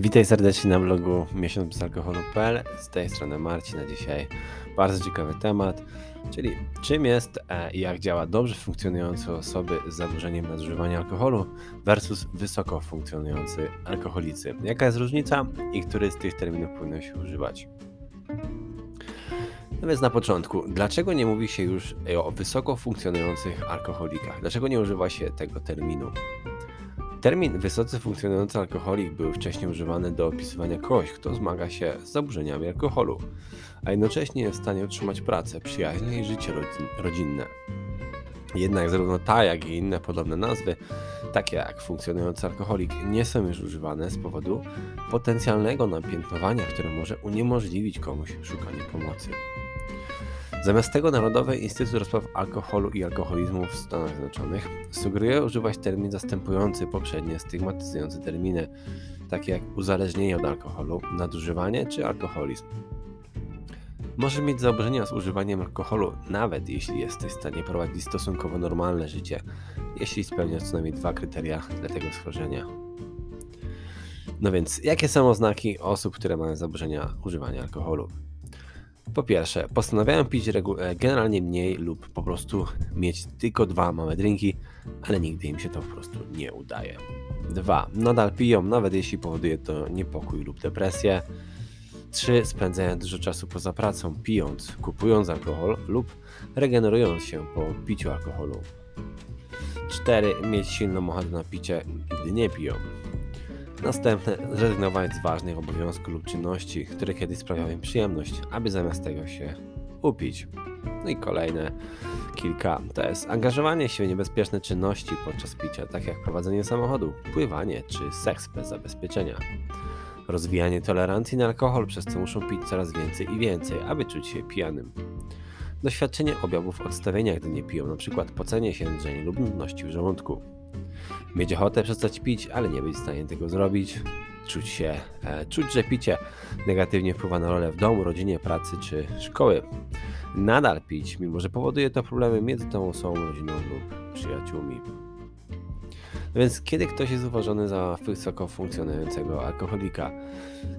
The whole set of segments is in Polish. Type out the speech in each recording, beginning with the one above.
Witaj serdecznie na blogu miesiąc bez alkoholu.pl. Z tej strony Marcin, a dzisiaj bardzo ciekawy temat, czyli czym jest e, i jak działa dobrze funkcjonujące osoby z zaburzeniem nadużywania alkoholu versus wysoko funkcjonujący alkoholicy. Jaka jest różnica i który z tych terminów powinno się używać? No więc na początku, dlaczego nie mówi się już o wysoko funkcjonujących alkoholikach? Dlaczego nie używa się tego terminu? Termin wysoce funkcjonujący alkoholik był wcześniej używany do opisywania kogoś, kto zmaga się z zaburzeniami alkoholu, a jednocześnie jest w stanie utrzymać pracę, przyjaźnie i życie rodzinne. Jednak zarówno ta, jak i inne podobne nazwy, takie jak funkcjonujący alkoholik, nie są już używane z powodu potencjalnego napiętnowania, które może uniemożliwić komuś szukanie pomocy. Zamiast tego Narodowy Instytut Rozpraw Alkoholu i Alkoholizmu w Stanach Zjednoczonych sugeruje używać termin zastępujący poprzednie stygmatyzujące terminy, takie jak uzależnienie od alkoholu, nadużywanie czy alkoholizm. Może mieć zaburzenia z używaniem alkoholu, nawet jeśli jesteś w stanie prowadzić stosunkowo normalne życie, jeśli spełniasz co najmniej dwa kryteria dla tego schorzenia. No więc, jakie są oznaki osób, które mają zaburzenia używania alkoholu? Po pierwsze, postanawiają pić e, generalnie mniej lub po prostu mieć tylko dwa małe drinki, ale nigdy im się to po prostu nie udaje. Dwa, nadal piją, nawet jeśli powoduje to niepokój lub depresję. 3. Spędzają dużo czasu poza pracą, pijąc, kupując alkohol lub regenerując się po piciu alkoholu. 4. Mieć silną ochotę na picie, gdy nie piją. Następne, zrezygnować z ważnych obowiązków lub czynności, które kiedyś sprawiały im przyjemność, aby zamiast tego się upić. No i kolejne kilka to jest angażowanie się w niebezpieczne czynności podczas picia, tak jak prowadzenie samochodu, pływanie czy seks bez zabezpieczenia. Rozwijanie tolerancji na alkohol, przez co muszą pić coraz więcej i więcej, aby czuć się pijanym. Doświadczenie objawów odstawienia, gdy nie piją, np. pocenie się, drżenie lub nudności w żołądku mieć ochotę przestać pić, ale nie być w stanie tego zrobić, czuć się, e, czuć, że picie negatywnie wpływa na rolę w domu, rodzinie, pracy czy szkoły. Nadal pić, mimo że powoduje to problemy między tą osobą, rodziną lub przyjaciółmi. No więc kiedy ktoś jest uważany za wysoko funkcjonującego alkoholika,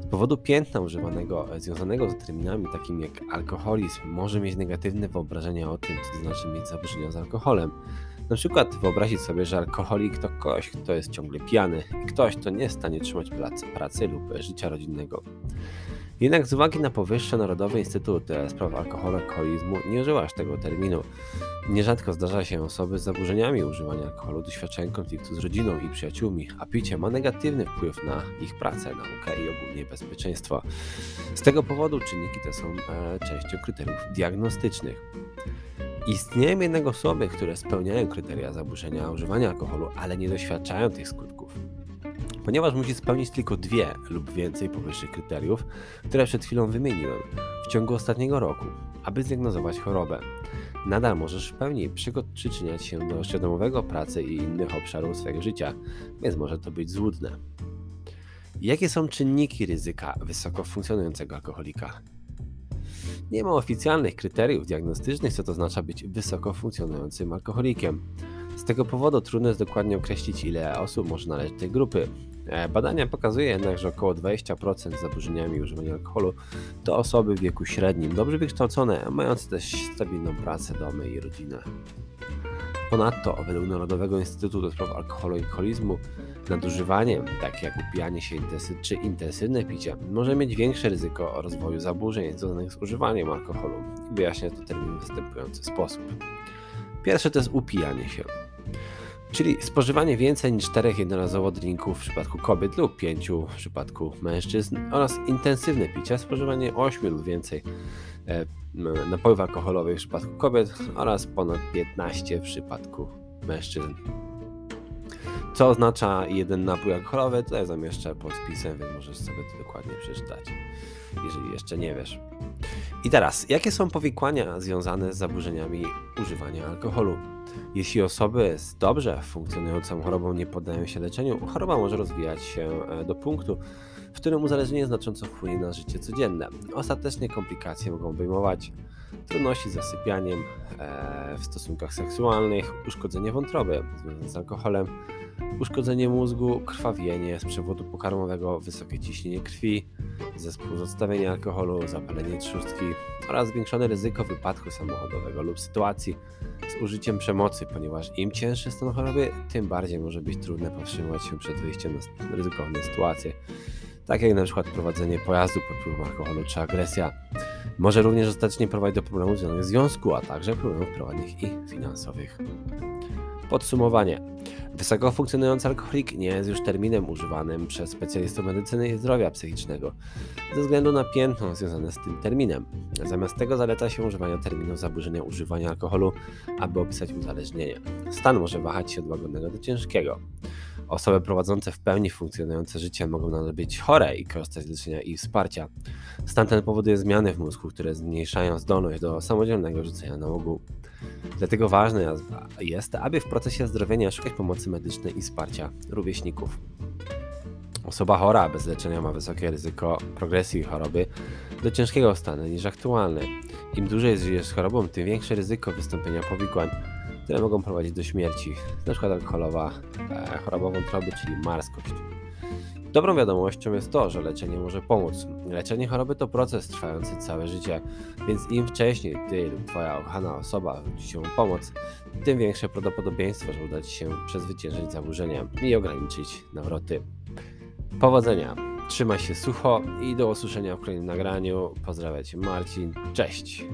z powodu piętna używanego e, związanego z terminami takimi jak alkoholizm może mieć negatywne wyobrażenia o tym, co to znaczy mieć zaburzenia z alkoholem. Na przykład wyobrazić sobie, że alkoholik to ktoś, kto jest ciągle pijany i ktoś, kto nie jest w stanie trzymać pracy, pracy lub życia rodzinnego. Jednak z uwagi na powyższe Narodowy Instytut Spraw Alkoholu i Alkoholizmu nie używa aż tego terminu. Nierzadko zdarza się osoby z zaburzeniami używania alkoholu doświadczają konfliktu z rodziną i przyjaciółmi, a picie ma negatywny wpływ na ich pracę, naukę i ogólnie bezpieczeństwo. Z tego powodu czynniki te są e, częścią kryteriów diagnostycznych. Istnieją jednak osoby, które spełniają kryteria zaburzenia używania alkoholu, ale nie doświadczają tych skutków. Ponieważ musi spełnić tylko dwie lub więcej powyższych kryteriów, które przed chwilą wymieniłem, w ciągu ostatniego roku, aby zdiagnozować chorobę. Nadal możesz w pełni przyczyniać się do świadomego pracy i innych obszarów swojego życia, więc może to być złudne. Jakie są czynniki ryzyka wysoko funkcjonującego alkoholika? Nie ma oficjalnych kryteriów diagnostycznych, co to oznacza być wysoko funkcjonującym alkoholikiem. Z tego powodu trudno jest dokładnie określić, ile osób może należeć do tej grupy. E, badania pokazują jednak, że około 20% z zaburzeniami używania alkoholu to osoby w wieku średnim, dobrze wykształcone, mające też stabilną pracę, domy i rodzinę. Ponadto, według Narodowego Instytutu do Alkoholu i Alkoholizmu, nadużywanie, takie jak upijanie się czy intensywne picie, może mieć większe ryzyko rozwoju zaburzeń związanych z używaniem alkoholu. Wyjaśnia to termin w następujący sposób. Pierwsze to jest upijanie się. Czyli spożywanie więcej niż 4 jednorazowo drinków w przypadku kobiet lub 5 w przypadku mężczyzn oraz intensywne picie, spożywanie 8 lub więcej napojów alkoholowych w przypadku kobiet oraz ponad 15 w przypadku mężczyzn. Co oznacza jeden napój alkoholowy, tutaj zamieszczę pod wpisem, więc możesz sobie to dokładnie przeczytać, jeżeli jeszcze nie wiesz. I teraz, jakie są powikłania związane z zaburzeniami używania alkoholu? Jeśli osoby z dobrze funkcjonującą chorobą nie poddają się leczeniu, choroba może rozwijać się e, do punktu, w którym uzależnienie znacząco wpłynie na życie codzienne. Ostatecznie komplikacje mogą obejmować trudności z zasypianiem e, w stosunkach seksualnych, uszkodzenie wątroby związane z alkoholem, uszkodzenie mózgu, krwawienie z przewodu pokarmowego, wysokie ciśnienie krwi, zespół z odstawienia alkoholu, zapalenie trzustki oraz zwiększone ryzyko wypadku samochodowego lub sytuacji z użyciem przemocy, ponieważ im cięższy stan choroby, tym bardziej może być trudne powstrzymywać się przed wyjściem na ryzykowne sytuacje, takie jak na przykład prowadzenie pojazdu pod wpływem alkoholu czy agresja. Może również ostatecznie prowadzić do problemów związanych z związku, a także problemów prywatnych i finansowych. Podsumowanie. Wysoko funkcjonujący alkoholik nie jest już terminem używanym przez specjalistów medycyny i zdrowia psychicznego ze względu na piętno związane z tym terminem. Zamiast tego zaleca się używanie terminu zaburzenia używania alkoholu, aby opisać uzależnienie. Stan może wahać się od łagodnego do ciężkiego. Osoby prowadzące w pełni funkcjonujące życie mogą nadal być chore i korzystać z leczenia i wsparcia. Stan ten powoduje zmiany w mózgu, które zmniejszają zdolność do samodzielnego rzucenia na ogół. Dlatego ważne jest, aby w procesie zdrowienia szukać pomocy medycznej i wsparcia rówieśników. Osoba chora bez leczenia ma wysokie ryzyko progresji choroby do ciężkiego stanu niż aktualny. Im dłużej żyjesz z chorobą, tym większe ryzyko wystąpienia powikłań, które mogą prowadzić do śmierci, np. alkoholowa e, choroba wątroby, czyli marskość. Dobrą wiadomością jest to, że leczenie może pomóc. Leczenie choroby to proces trwający całe życie, więc im wcześniej ty lub twoja ukochana osoba zwróci się o pomoc, tym większe prawdopodobieństwo, że uda ci się przezwyciężyć zaburzenia i ograniczyć nawroty. Powodzenia, trzymaj się sucho i do usłyszenia w kolejnym nagraniu. Pozdrawiam Cię Marcin, cześć!